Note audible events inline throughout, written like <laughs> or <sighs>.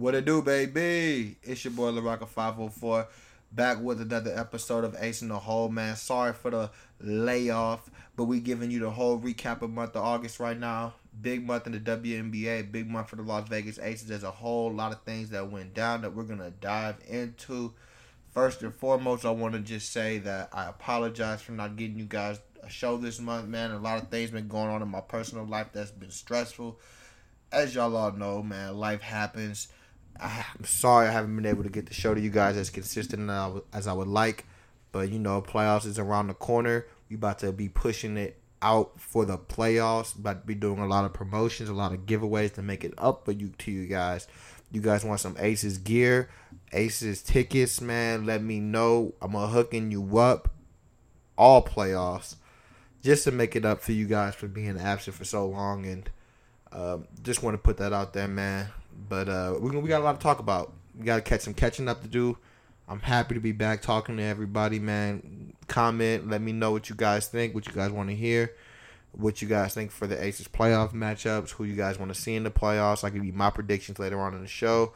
What it do, baby? It's your boy LaRocca 504 back with another episode of Ace in the Hole, man. Sorry for the layoff, but we giving you the whole recap of month of August right now. Big month in the WNBA, big month for the Las Vegas Aces. There's a whole lot of things that went down that we're gonna dive into. First and foremost, I want to just say that I apologize for not getting you guys a show this month, man. A lot of things been going on in my personal life that's been stressful. As y'all all know, man, life happens. I'm sorry I haven't been able to get the show to you guys as consistent as I would like, but you know, playoffs is around the corner. We about to be pushing it out for the playoffs. About to be doing a lot of promotions, a lot of giveaways to make it up for you to you guys. You guys want some Aces gear, Aces tickets, man? Let me know. I'm gonna hooking you up all playoffs just to make it up for you guys for being absent for so long and uh, just want to put that out there, man. But uh, we we got a lot to talk about. We got to catch some catching up to do. I'm happy to be back talking to everybody, man. Comment, let me know what you guys think, what you guys want to hear, what you guys think for the Aces playoff matchups, who you guys want to see in the playoffs. I'll give you my predictions later on in the show.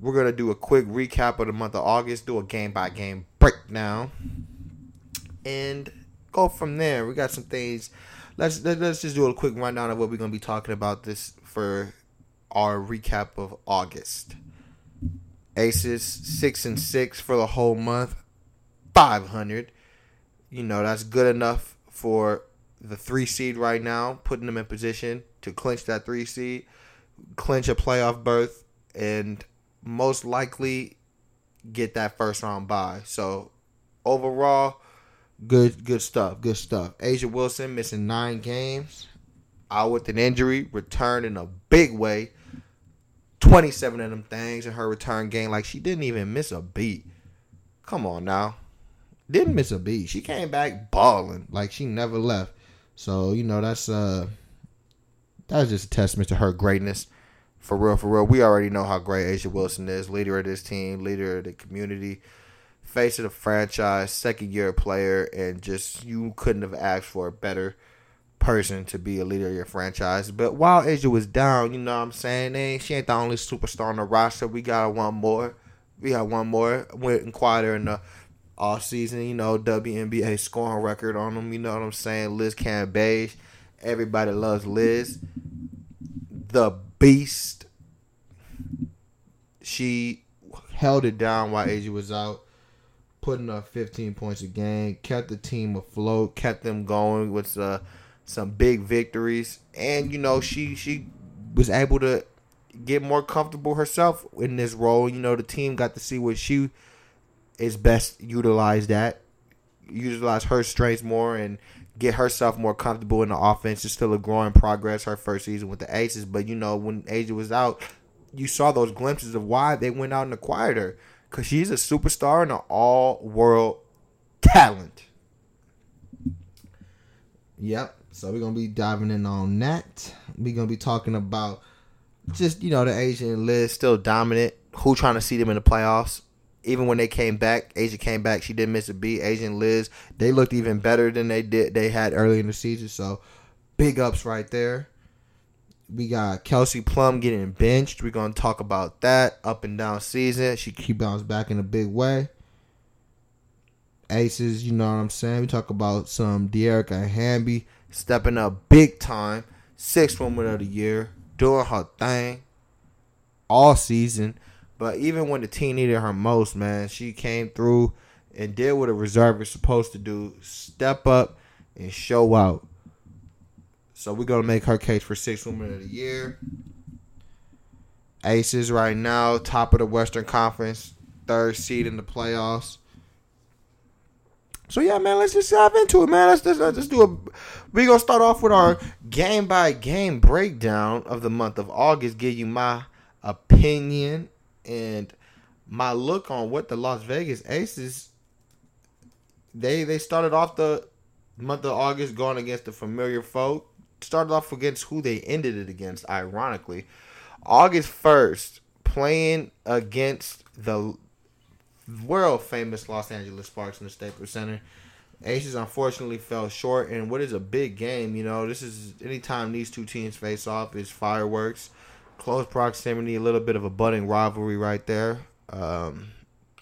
We're gonna do a quick recap of the month of August, do a game by game breakdown, and go from there. We got some things. Let's let's just do a quick rundown of what we're gonna be talking about this for our recap of August. Aces six and six for the whole month, five hundred. You know that's good enough for the three seed right now, putting them in position to clinch that three seed, clinch a playoff berth, and most likely get that first round bye. So overall, good good stuff. Good stuff. A'ja Wilson missing nine games, out with an injury, returned in a big way. 27 of them things in her return game. Like she didn't even miss a beat. Come on now. Didn't miss a beat. She came back balling. Like she never left. So, you know, that's uh that's just a testament to her greatness. For real, for real. We already know how great A'ja Wilson is. Leader of this team, leader of the community, face of the franchise, second year player, and just you couldn't have asked for a better person to be a leader of your franchise. But while A'ja was down, you know what I'm saying? They, she ain't the only superstar on the roster. We got one more. We got one more. Went and quieter in the off season, you know, WNBA scoring record on them. You know what I'm saying? Liz Cambage. Everybody loves Liz. The beast. She held it down while A'ja was out putting up 15 points a game, kept the team afloat, kept them going with uh, some big victories, and you know she she was able to get more comfortable herself in this role. You know the team got to see what she is best utilized at, utilize her strengths more, and get herself more comfortable in the offense. It's still a growing progress. Her first season with the Aces, but you know when A'ja was out, you saw those glimpses of why they went out and acquired her because she's a superstar and an all-world talent. Yep. So we're gonna be diving in on that. We're gonna be talking about just you know the Asian Liz still dominant. Who trying to see them in the playoffs? Even when they came back, A'ja came back. She didn't miss a beat. Asian Liz, they looked even better than they did. They had early in the season. So big ups right there. We got Kelsey Plum getting benched. We're gonna talk about that up and down season. She she bounced back in a big way aces, you know what I'm saying? We talk about some Dearica Hamby stepping up big time, sixth woman of the year, doing her thing all season. But even when the team needed her most, man, she came through and did what a reserve is supposed to do step up and show out. So we're going to make her case for sixth woman of the year. Aces right now, top of the Western Conference, third seed in the playoffs. So yeah, man, let's just dive into it, man. Let's let's, let's do a. We're gonna start off with our game by game breakdown of the month of August. Give you my opinion and my look on what the Las Vegas Aces. They they started off the month of August going against the familiar foe. Started off against who they ended it against. Ironically, August first playing against the world famous Los Angeles Sparks in the Staples Center. Aces unfortunately fell short in what is a big game. You know, this is anytime these two teams face off is fireworks. close proximity, a little bit of a budding rivalry right there. Um,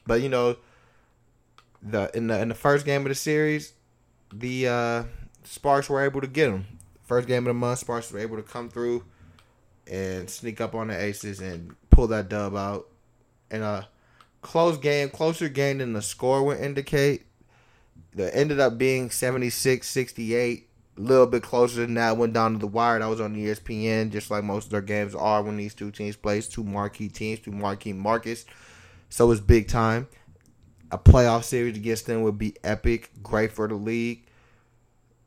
but you know, the in the in the first game of the series, the uh, Sparks were able to get them. First game of the month, Sparks were able to come through and sneak up on the Aces and pull that dub out. In a close game, closer game than the score would indicate. That ended up being 76-68 a little bit closer than that. Went down to the wire. That was on ESPN, just like most of their games are when these two teams play. Two marquee teams, two marquee markets. So it's big time. A playoff series against them would be epic. Great for the league.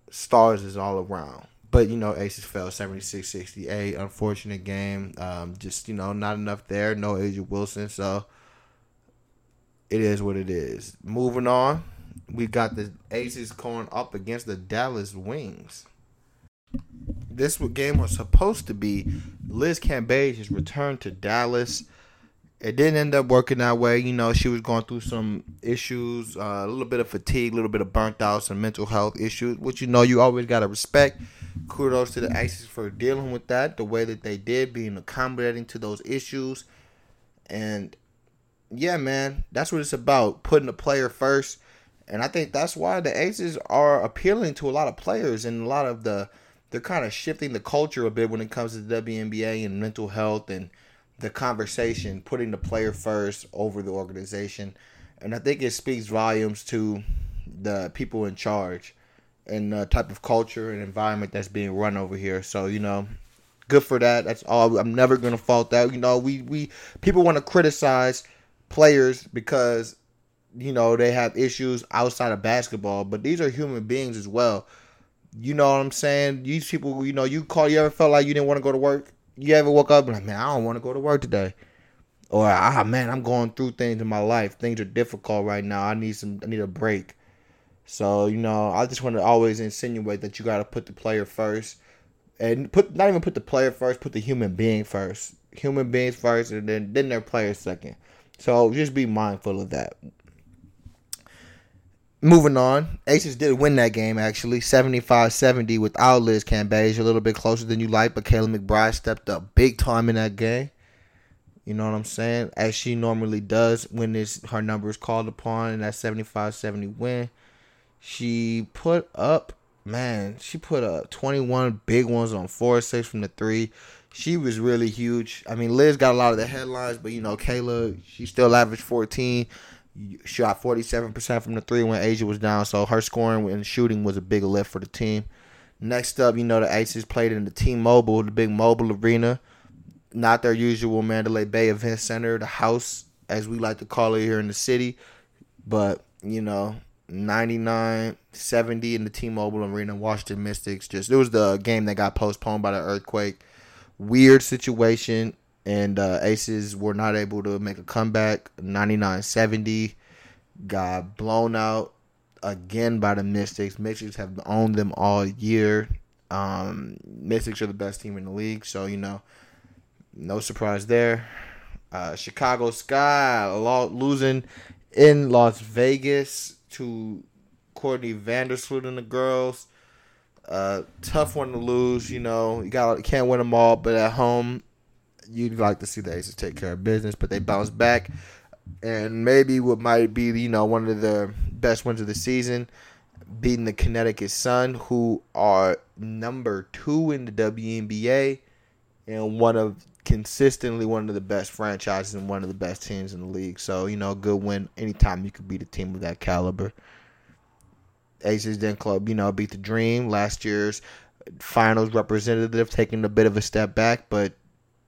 Stars is all around. But, you know, Aces fell 76 68. Unfortunate game. Um, just, you know, not enough there. No A'ja Wilson. So it is what it is. Moving on we got the Aces going up against the Dallas Wings. This game was supposed to be Liz Cambage's return to Dallas. It didn't end up working that way. You know, she was going through some issues, uh, a little bit of fatigue, a little bit of burnt out, some mental health issues, which you know you always got to respect. Kudos to the Aces for dealing with that the way that they did, being accommodating to those issues. And yeah, man, that's what it's about putting the player first and I think that's why the Aces are appealing to a lot of players and a lot of the they're kind of shifting the culture a bit when it comes to the WNBA and mental health and the conversation, putting the player first over the organization. And I think it speaks volumes to the people in charge and the type of culture and environment that's being run over here. So, you know, good for that. That's all. I'm never going to fault that. You know, we, we people want to criticize players because you know, they have issues outside of basketball, but these are human beings as well. You know what I'm saying? These people, you know, you call, you ever felt like you didn't want to go to work? You ever woke up and like, man, I don't want to go to work today. Or, ah, man, I'm going through things in my life. Things are difficult right now. I need some, I need a break. So, you know, I just want to always insinuate that you got to put the player first. And put, not even put the player first, put the human being first. Human beings first, and then, then their player second. So just be mindful of that moving on, Aces did win that game actually, 75-70 without Liz Cambage, a little bit closer than you like, but Kayla McBride stepped up big time in that game. You know what I'm saying? As she normally does when this her number is called upon in that 75-70 win. She put up, man, she put up 21 big ones on 4 6 from the 3. She was really huge. I mean, Liz got a lot of the headlines, but you know, Kayla, she still averaged 14 shot 47% from the three when A'ja was down. So her scoring and shooting was a big lift for the team. Next up, you know, the Aces played in the T-Mobile, the big mobile arena. Not their usual Mandalay Bay Event Center, the house, as we like to call it here in the city. But, you know, 99 70 in the T-Mobile Arena. Washington Mystics just it was the game that got postponed by the earthquake. Weird situation and uh, Aces were not able to make a comeback. 99-70 got blown out again by the Mystics. Mystics have owned them all year. Um, Mystics are the best team in the league, so you know, no surprise there. Uh, Chicago Sky losing in Las Vegas to Courtney Vandersloot and the girls. Uh, tough one to lose, you know. You got can't win them all, but at home you'd like to see the Aces take care of business, but they bounce back. And maybe what might be, you know, one of the best wins of the season, beating the Connecticut Sun, who are number two in the WNBA and one of consistently one of the best franchises and one of the best teams in the league. So, you know, good win anytime you could beat a team of that caliber. Aces Den Club, you know, beat the Dream last year's finals representative, taking a bit of a step back, but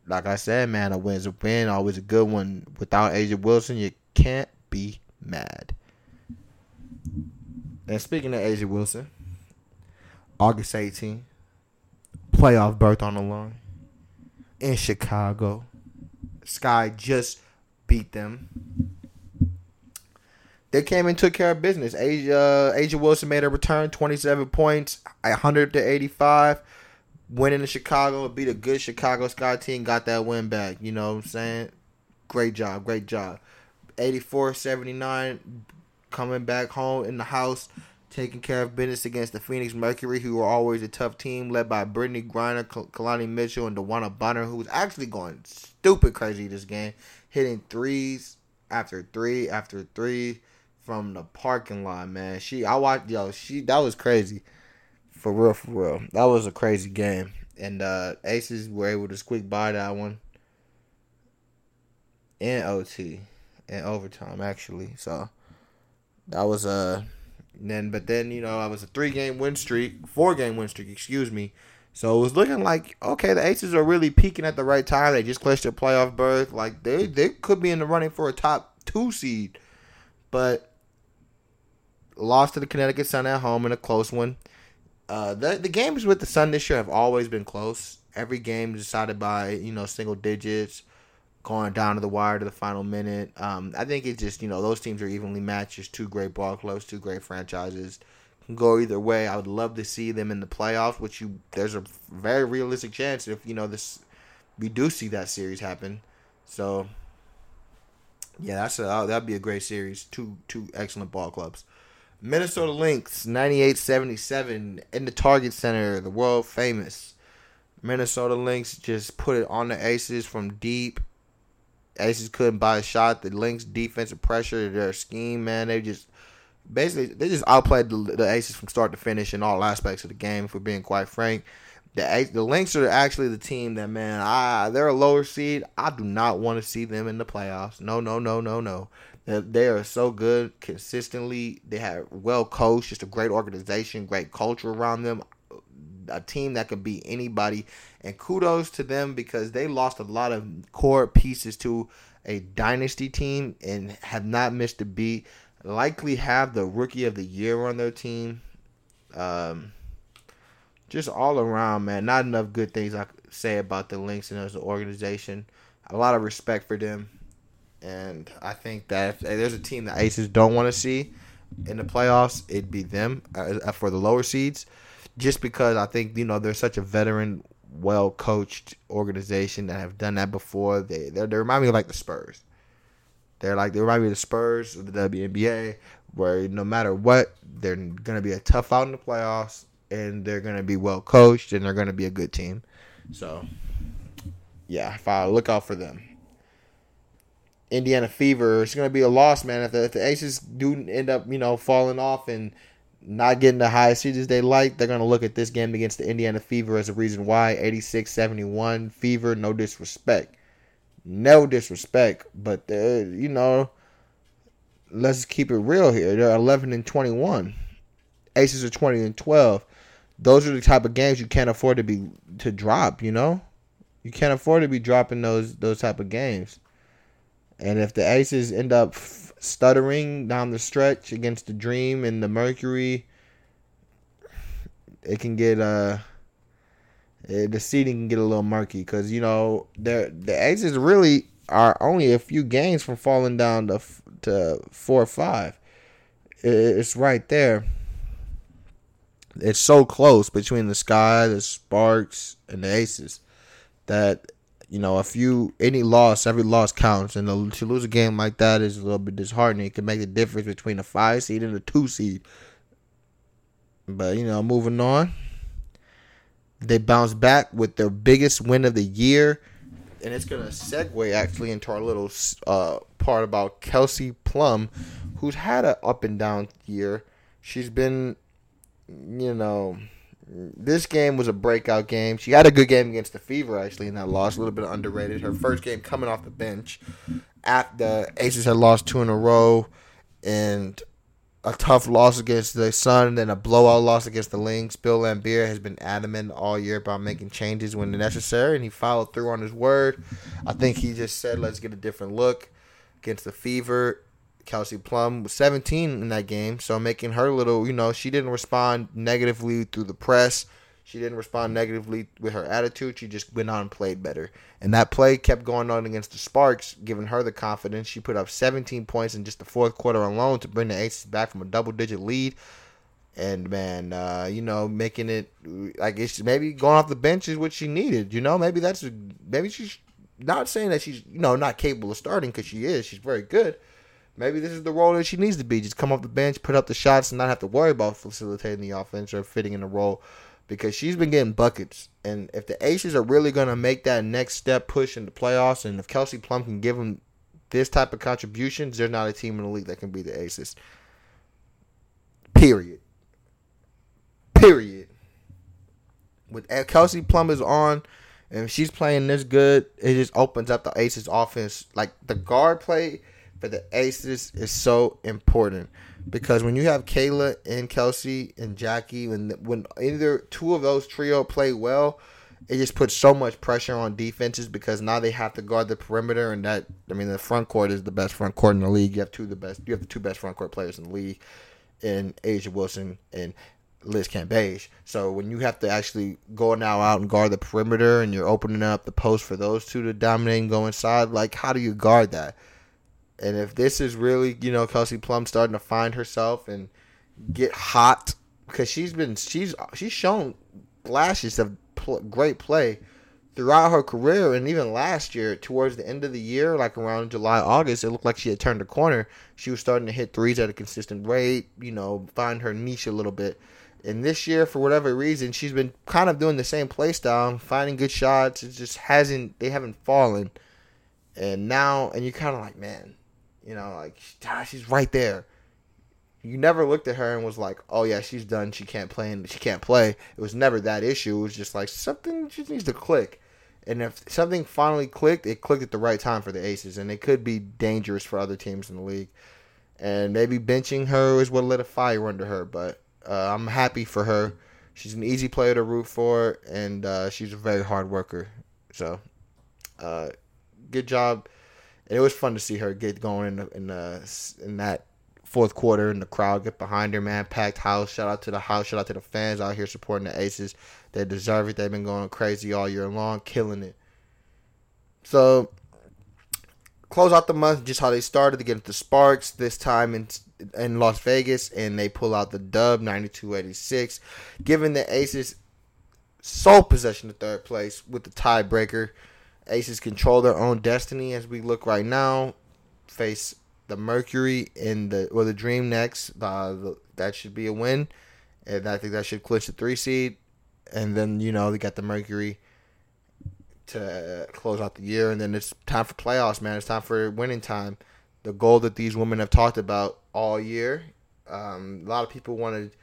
like I said, man, a win's a win, always a good one. Without A'ja Wilson, you can't be mad. And speaking of A'ja Wilson, August 18th, playoff berth on the line in Chicago. Sky just beat them. They came and took care of business. A'ja A'ja Wilson made a return, 27 points, 100 to 85 winning in Chicago, beat a good Chicago Sky team, got that win back. You know what I'm saying? Great job, great job. 84 79, coming back home in the house, taking care of business against the Phoenix Mercury, who were always a tough team, led by Brittney Griner, Leilani Mitchell, and DeWanna Bonner, who was actually going stupid crazy this game, hitting threes after three after three from the parking lot, man. She, I watched, yo, she, that was crazy. For real, for real. That was a crazy game. And uh Aces were able to squeak by that one. In OT. In overtime, actually. So that was a. Uh, then, but then you know, I was a three game win streak, four game win streak, excuse me. So it was looking like okay, the Aces are really peaking at the right time. They just clinched their playoff berth. Like they they could be in the running for a top two seed, but lost to the Connecticut Sun at home in a close one. Uh, the the games with the Sun this year have always been close. Every game decided by you know single digits going down to the wire to the final minute. Um, I think it's just you know those teams are evenly matched. Just two great ball clubs, two great franchises. Can go either way. I would love to see them in the playoffs, which you there's a very realistic chance if you know this we do see that series happen. So yeah, that's a that'd be a great series. Two two excellent ball clubs. Minnesota Lynx 98-77 in the Target Center, the world famous Minnesota Lynx just put it on the Aces from deep Aces couldn't buy a shot. The Lynx defensive pressure, their scheme, man, they just basically they just outplayed the, the, Aces from start to finish in all aspects of the game. If we're being quite frank, the the Lynx are actually the team that man, I they're a lower seed. I do not want to see them in the playoffs. No, no, no, no, no. They, are so good consistently. They have well coached, just a great organization, great culture around them a team that could beat anybody. And kudos to them because they lost a lot of core pieces to a dynasty team and have not missed a beat. Likely have the rookie of the year on their team. Um, just all around, man. Not enough good things I say about the Lynx and as an organization. A lot of respect for them. And I think that if there's a team the Aces don't want to see in the playoffs, it'd be them uh, for the lower seeds just because I think you know they're such a veteran, well coached organization that have done that before. They they remind me of like the Spurs. They're like they remind me of the Spurs of the WNBA, where no matter what, they're gonna be a tough out in the playoffs, and they're gonna be well coached, and they're gonna be a good team. So, yeah, if I look out for them. Indiana Fever, it's gonna be a loss, man. If the, if the Aces do end up, you know, falling off and not getting the highest seeds they like, they're going to look at this game against the Indiana Fever as a reason why. 86 71 Fever, no disrespect. No disrespect, but uh, you know, let's keep it real here. They're 11 and 21. Aces are 20 and 12. Those are the type of games you can't afford to be to drop, you know? You can't afford to be dropping those those type of games. And if the Aces end up stuttering down the stretch against the Dream and the Mercury, it can get uh the seating can get a little murky because you know the the Aces really are only a few games from falling down to to four or five. It's right there. It's so close between the Sky, the Sparks, and the Aces that you know, if you any loss, every loss counts, and to lose a game like that is a little bit disheartening. It can make the difference between a five seed and a two seed. But you know, moving on, they bounce back with their biggest win of the year, and it's gonna segue actually into our little uh, part about Kelsey Plum, who's had an up and down year. She's been, you know this game was a breakout game. She had a good game against the Fever actually in that loss, a little bit underrated. Her first game coming off the bench. At the Aces had lost two in a row, and a tough loss against the Sun, and then a blowout loss against the Lynx. Bill Laimbeer has been adamant all year about making changes when necessary, and he followed through on his word. I think he just said, "Let's get a different look." Against the Fever, Kelsey Plum was 17 in that game, so making her little, you know, she didn't respond negatively through the press. She didn't respond negatively with her attitude. She just went on and played better. And that play kept going on against the Sparks, giving her the confidence. She put up 17 points in just the fourth quarter alone to bring the Aces back from a double digit lead. And man, uh, you know, making it like it's maybe going off the bench is what she needed. You know, maybe that's maybe she's not saying that she's you know not capable of starting because she is. She's very good maybe this is the role that she needs to be. Just come off the bench, put up the shots, and not have to worry about facilitating the offense or fitting in the role because she's been getting buckets. And if the Aces are really going to make that next step push in the playoffs, and if Kelsey Plum can give them this type of contributions, there's not a team in the league that can be the Aces. Period. Period. With eh, Kelsey Plum is on, and she's playing this good, it just opens up the Aces offense. Like the guard play for the Aces is so important because when you have Kayla and Kelsey and Jackie, when when either two of those trio play well, it just puts so much pressure on defenses because now they have to guard the perimeter, and that I mean the front court is the best front court in the league. You have two of the best, you have the two best front court players in the league, in A'ja Wilson and Liz Cambage. So when you have to actually go now out and guard the perimeter, and you're opening up the post for those two to dominate and go inside, like how do you guard that? And if this is really, you know, Kelsey Plum starting to find herself and get hot because she's been she's she's shown flashes of pl- great play throughout her career and even last year towards the end of the year like around July August it looked like she had turned a corner. She was starting to hit threes at a consistent rate you know find her niche a little bit. And this year for whatever reason she's been kind of doing the same play style finding good shots. It just hasn't they haven't fallen. And now and you're kind of like man you know, like she's right there. You never looked at her and was like, "Oh yeah, she's done. She can't play. And she can't play." It was never that issue. It was just like something just needs to click. And if something finally clicked, it clicked at the right time for the Aces, and it could be dangerous for other teams in the league. And maybe benching her is what lit a fire under her. But uh, I'm happy for her. She's an easy player to root for, and uh, she's a very hard worker. So, uh, good job and it was fun to see her get going in the, in the, in that fourth quarter and the crowd get behind her, man. Packed house. Shout out to the house. Shout out to the fans out here supporting the Aces. They deserve it. They've been going crazy all year long, killing it. So close out the month just how they started get into Sparks this time in in Las Vegas and they pull out the dub 92-86 giving the Aces sole possession of third place with the tiebreaker Aces control their own destiny as we look right now. Face the Mercury in the or the Dream next. Uh, the, that should be a win, and I think that should clinch the three seed. And then you know they got the Mercury to close out the year, and then it's time for playoffs, man. It's time for winning time. The goal that these women have talked about all year. Um, a lot of people want to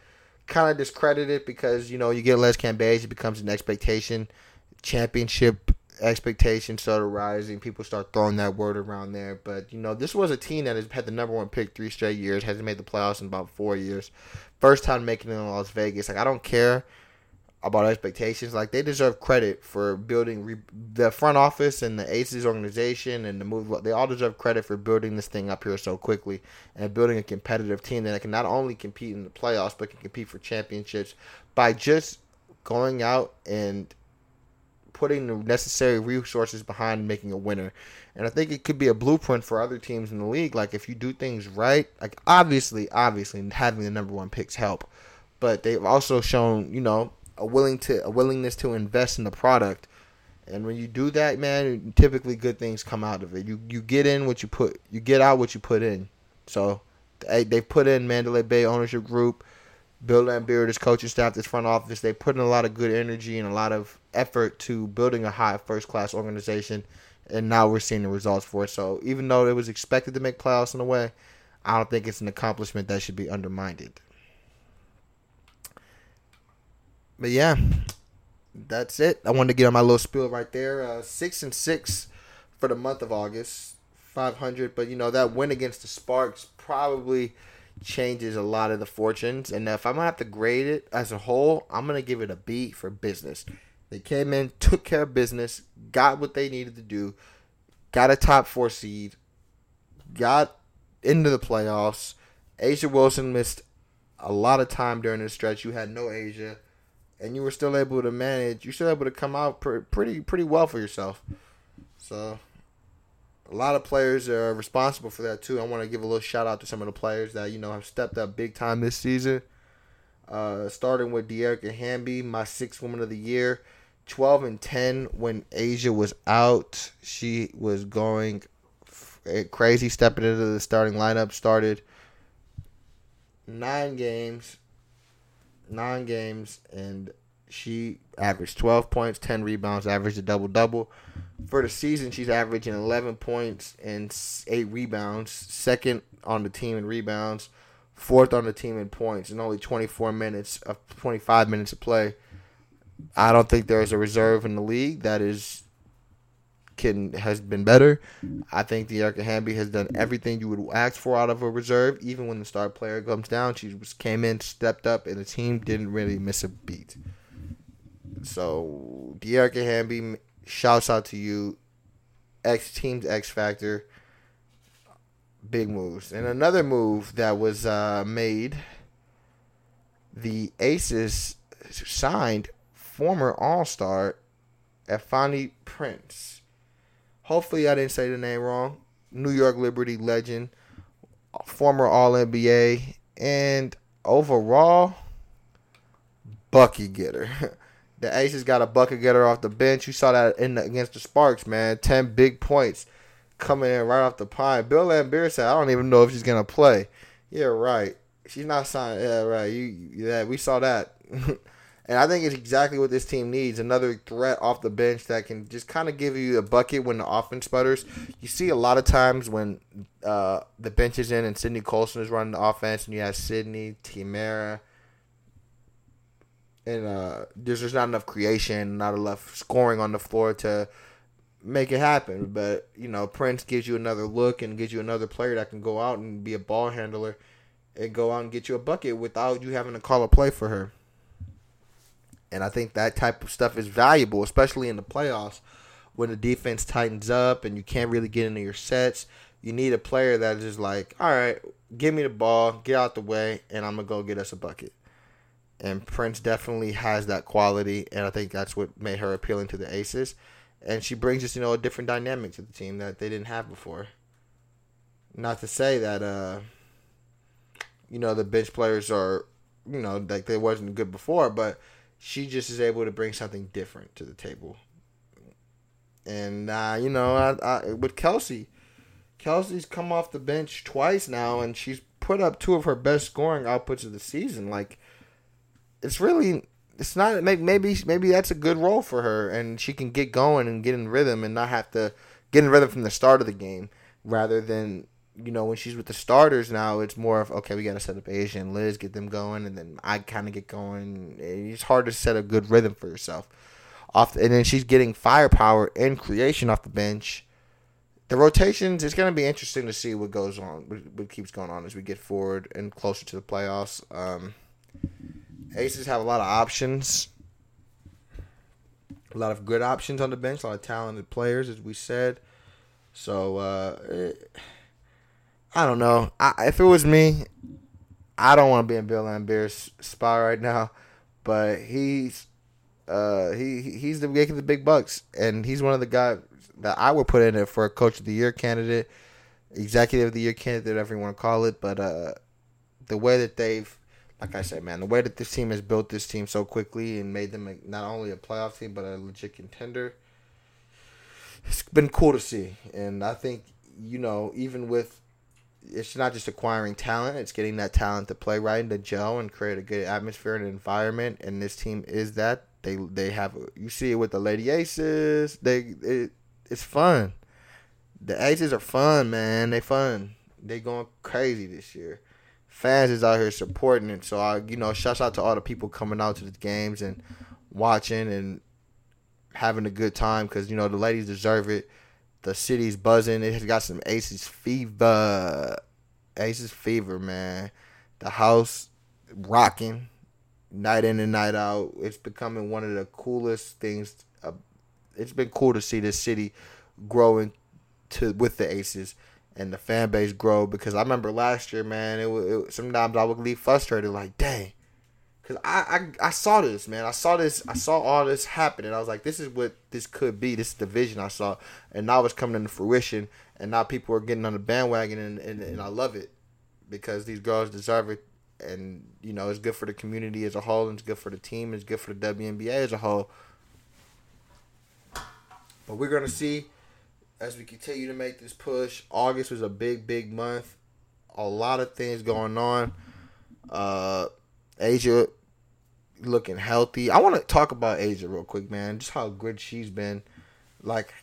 kind of discredit it because you know you get Liz Cambage, it becomes an expectation. Championship expectations started rising. People start throwing that word around there. But, you know, this was a team that has had the number one pick three straight years, hasn't made the playoffs in about four years. First time making it in Las Vegas. Like, I don't care about expectations. Like, they deserve credit for building re- the front office and the Aces organization and the move. They all deserve credit for building this thing up here so quickly and building a competitive team that can not only compete in the playoffs, but can compete for championships by just going out and putting the necessary resources behind making a winner. And I think it could be a blueprint for other teams in the league. Like if you do things right, like obviously, obviously having the number one picks help, but they've also shown you know a willing to a willingness to invest in the product. And when you do that, man, typically good things come out of it. You you get in what you put, you get out what you put in. So they they put in Mandalay Bay ownership group. Bill Laimbeer, this coaching staff, this front office, they put in a lot of good energy and a lot of effort to building a high first class organization, and now we're seeing the results for it. So even though it was expected to make playoffs in a way, I don't think it's an accomplishment that should be undermined. But yeah, that's it. I wanted to get on my little spiel right there. Uh, six and six for the month of August, five hundred. But you know that win against the Sparks probably changes a lot of the fortunes. And if I'm gonna have to grade it as a whole, I'm gonna give it a B for business. They came in, <laughs> took care of business, got what they needed to do, got a top four seed, got into the playoffs. A'ja Wilson missed a lot of time during the stretch. You had no A'ja, and you were still able to manage. You're still able to come out pretty pretty well for yourself. So a lot of players are responsible for that too. I want to give a little shout out to some of the players that you know have stepped up big time this season. Uh, starting with Dearica Hamby, my sixth woman of the year, twelve and ten when A'ja was out. She was going crazy stepping into the starting lineup. Started nine games, nine games, and she averaged 12 points, 10 rebounds, averaged a double double. For the season, she's averaging 11 points and 8 rebounds, second on the team in rebounds, fourth on the team in points, and only 24 minutes of 25 minutes of play. I don't think there is a reserve in the league that is can has been better. I think Dearica Hamby has done everything you would ask for out of a reserve. Even when the star player comes down, she just came in, stepped up, and the team didn't really miss a beat. So Dearica Hamby, shouts out to you. X team's X Factor. Big moves. And another move that was uh, made, the Aces signed former All Star Epiphanny Prince. Hopefully, I didn't say the name wrong. New York Liberty legend, former All NBA, and overall, Bucky getter. <laughs> the Aces got a bucket getter off the bench. You saw that in the, against the Sparks, man. Ten big points coming in right off the pine. Bill Laimbeer said, "I don't even know if she's gonna play." Yeah, right. She's not signed. Yeah, right. You, yeah, we saw that. <laughs> and I think it's exactly what this team needs. Another threat off the bench that can just kind of give you a bucket when the offense sputters. You see a lot of times when uh, the bench is in and Sydney Colson is running the offense, and you have Sydney, Tamera, and uh, there's just not enough creation, not enough scoring on the floor to make it happen. But you know, Prince gives you another look and gives you another player that can go out and be a ball handler and go out and get you a bucket without you having to call a play for her. And I think that type of stuff is valuable, especially in the playoffs when the defense tightens up and you can't really get into your sets. You need a player that is just like, all right, give me the ball, get out the way, and I'm gonna go get us a bucket and Prince definitely has that quality, and I think that's what made her appealing to the Aces. And she brings us, you know, a different dynamic to the team that they didn't have before. Not to say that, uh, you know, the bench players are, you know, like they wasn't good before, but she just is able to bring something different to the table. And uh, you know, I, I, with Kelsey, Kelsey's come off the bench twice now, and she's put up two of her best scoring outputs of the season. Like it's really it's not maybe maybe that's a good role for her and she can get going and get in rhythm and not have to get in rhythm from the start of the game rather than you know when she's with the starters now it's more of okay we got to set up A'ja and Liz get them going and then I kind of get going. It's hard to set a good rhythm for yourself off and then she's getting firepower and creation off the bench. The rotations it's going to be interesting to see what goes on what, keeps going on as we get forward and closer to the playoffs. Um, Aces have a lot of options, a lot of good options on the bench, a lot of talented players, as we said. So uh, it, I don't know. I, if it was me, I don't want to be in Bill Laimbeer's spot right now, but he's uh, he he's the making the big bucks, and he's one of the guys that I would put in it for a coach of the year candidate, executive of the year candidate, whatever you want to call it. But uh, the way that they've like I said, man, the way that this team has built this team so quickly and made them not only a playoff team but a legit contender, it's been cool to see. And I think you know, even with it's not just acquiring talent; it's getting that talent to play right and to gel and create a good atmosphere and environment. And this team is that. They they have you see it with the Lady Aces. They it, it's fun. The Aces are fun, man. They fun. They going crazy this year fans is out here supporting it. So I, you know, shouts out to all the people coming out to the games and watching and having a good time because you know the ladies deserve it. The city's buzzing. It has got some Aces fever. Aces fever, man. The house rocking night in and night out. It's becoming one of the coolest things. Uh, it's been cool to see this city growing to with the Aces and the fan base grow because I remember last year, man, it, it sometimes I would leave frustrated, like, dang, because I, I I saw this, man, I saw this, I saw all this happen, and I was like, this is what this could be, this is the vision I saw, and now it's coming into fruition, and now people are getting on the bandwagon, and, and, and I love it. Because these girls deserve it, and you know it's good for the community as a whole, and it's good for the team, it's good for the WNBA as a whole. But we're gonna see as we continue to make this push. August was a big, big month. A lot of things going on. Uh, A'ja looking healthy. I want to talk about A'ja real quick, man. Just how good she's been. Like,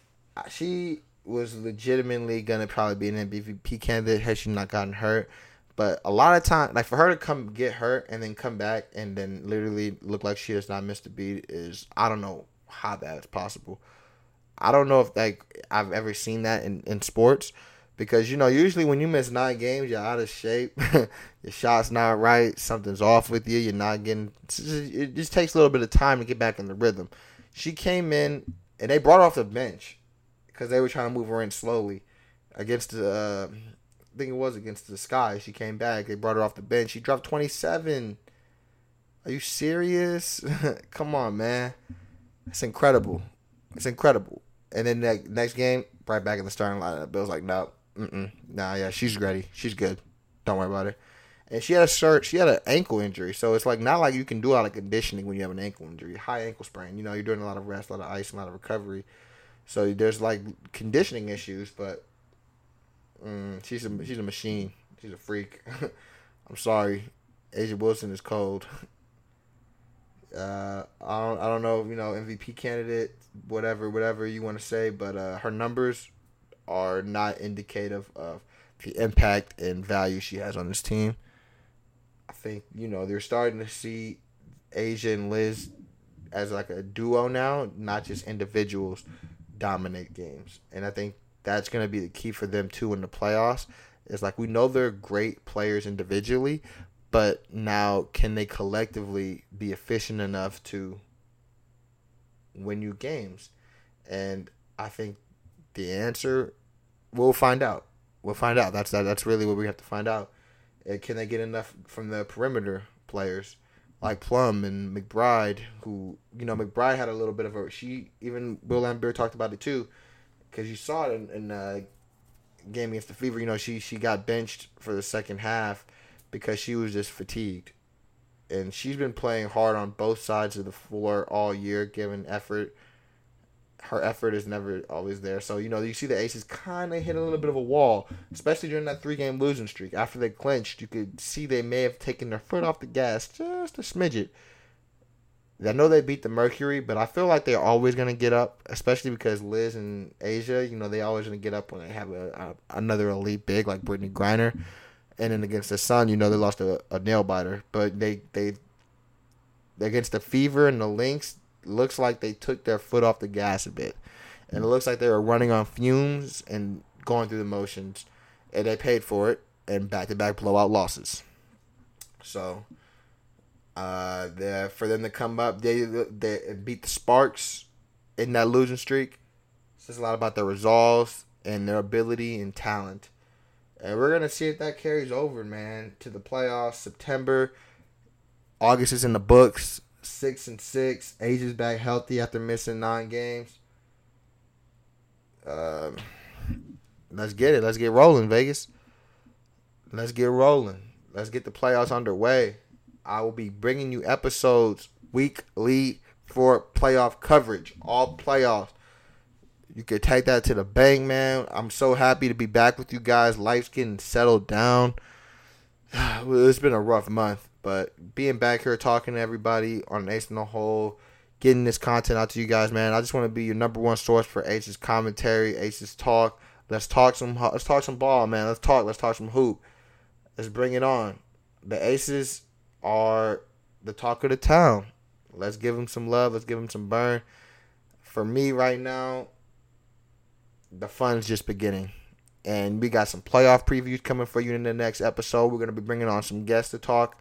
she was legitimately gonna probably be an MVP candidate had she not gotten hurt. But a lot of time, like for her to come get hurt and then come back and then literally look like she has not missed a beat is I don't know how that is possible. I don't know if like I've ever seen that in, in sports because you know usually when you miss nine games you're out of shape, <laughs> your shot's not right, something's off with you, you're not getting. It just takes a little bit of time to get back in the rhythm. She came in and they brought her off the bench because they were trying to move her in slowly against the. Uh, I think it was against the Sky. She came back. They brought her off the bench. She dropped 27. Are you serious? <laughs> Come on, man. It's incredible. It's incredible. And then that next game, right back in the starting lineup. Bill's like, no, mm nah, yeah, she's ready. She's good. Don't worry about it. And she had a shirt. She had an ankle injury, so it's like not like you can do a lot of conditioning when you have an ankle injury, high ankle sprain. You know, you're doing a lot of rest, a lot of ice, a lot of recovery. So there's like conditioning issues, but mm, she's a she's a machine. She's a freak. <laughs> I'm sorry, A'ja Wilson is cold. <laughs> Uh, I don't I don't know you know MVP candidate whatever whatever you want to say, but uh, her numbers are not indicative of the impact and value she has on this team. I think you know they're starting to see A'ja and Liz as like a duo now, not just individuals dominate games. And I think that's going to be the key for them too in the playoffs. Is like we know they're great players individually, but now can they collectively be efficient enough to win you games? And I think the answer we'll find out. We'll find out. That's that, that's really what we have to find out. And can they get enough from the perimeter players? like Plum and McBride, who you know McBride had a little bit of a she even Bill Laimbeer talked about it too, because you saw it in, in uh, game against the Fever. You know she she got benched for the second half because she was just fatigued, and she's been playing hard on both sides of the floor all year, giving effort her effort is never always there. So, you know, you see the Aces kind of hit a little bit of a wall, especially during that three game losing streak. After they clinched, you could see they may have taken their foot off the gas just a smidget. I know they beat the Mercury, but I feel like they're always going to get up, especially because Liz and A'ja, you know, they always going to get up when they have a, a, another elite big like Brittney Griner. And then against the Sun, you know, they lost a, a nail biter. But they, they, against the Fever and the Lynx, looks like they took their foot off the gas a bit. And it looks like they were running on fumes and going through the motions. And they paid for it and back to back blowout losses. So, uh, for them to come up, they, they beat the Sparks in that losing streak. Says a lot about their resolve and their ability and talent. And we're gonna see if that carries over, man, to the playoffs. September, August is in the books six and six. A'ja's back healthy after missing nine games. Um, let's get it. Let's get rolling, Vegas. Let's get rolling. Let's get the playoffs underway. I will be bringing you episodes weekly for playoff coverage, all playoffs. You could take that to the bank, man. I'm so happy to be back with you guys. Life's getting settled down. <sighs> It's been a rough month. But being back here talking to everybody on Ace in the Hole, getting this content out to you guys, man. I just want to be your number one source for Ace's commentary, Ace's talk. Let's talk some. Let's talk some ball, man. Let's talk. Let's talk some hoop. Let's bring it on. The Aces are the talk of the town. Let's give them some love. Let's give them some burn. For me right now, the fun's just beginning. And we got some playoff previews coming for you in the next episode. We're going to be bringing on some guests to talk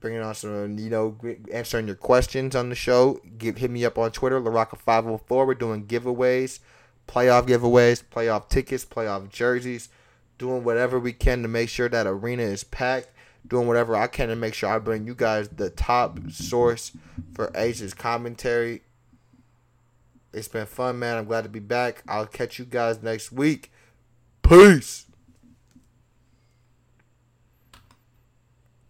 bringing on some, you know, answering your questions on the show. Give hit me up on Twitter, LaRocca504. We're doing giveaways, playoff giveaways, playoff tickets, playoff jerseys, doing whatever we can to make sure that arena is packed. Doing whatever I can to make sure I bring you guys the top source for Ace's commentary. It's been fun, man. I'm glad to be back. I'll catch you guys next week. Peace.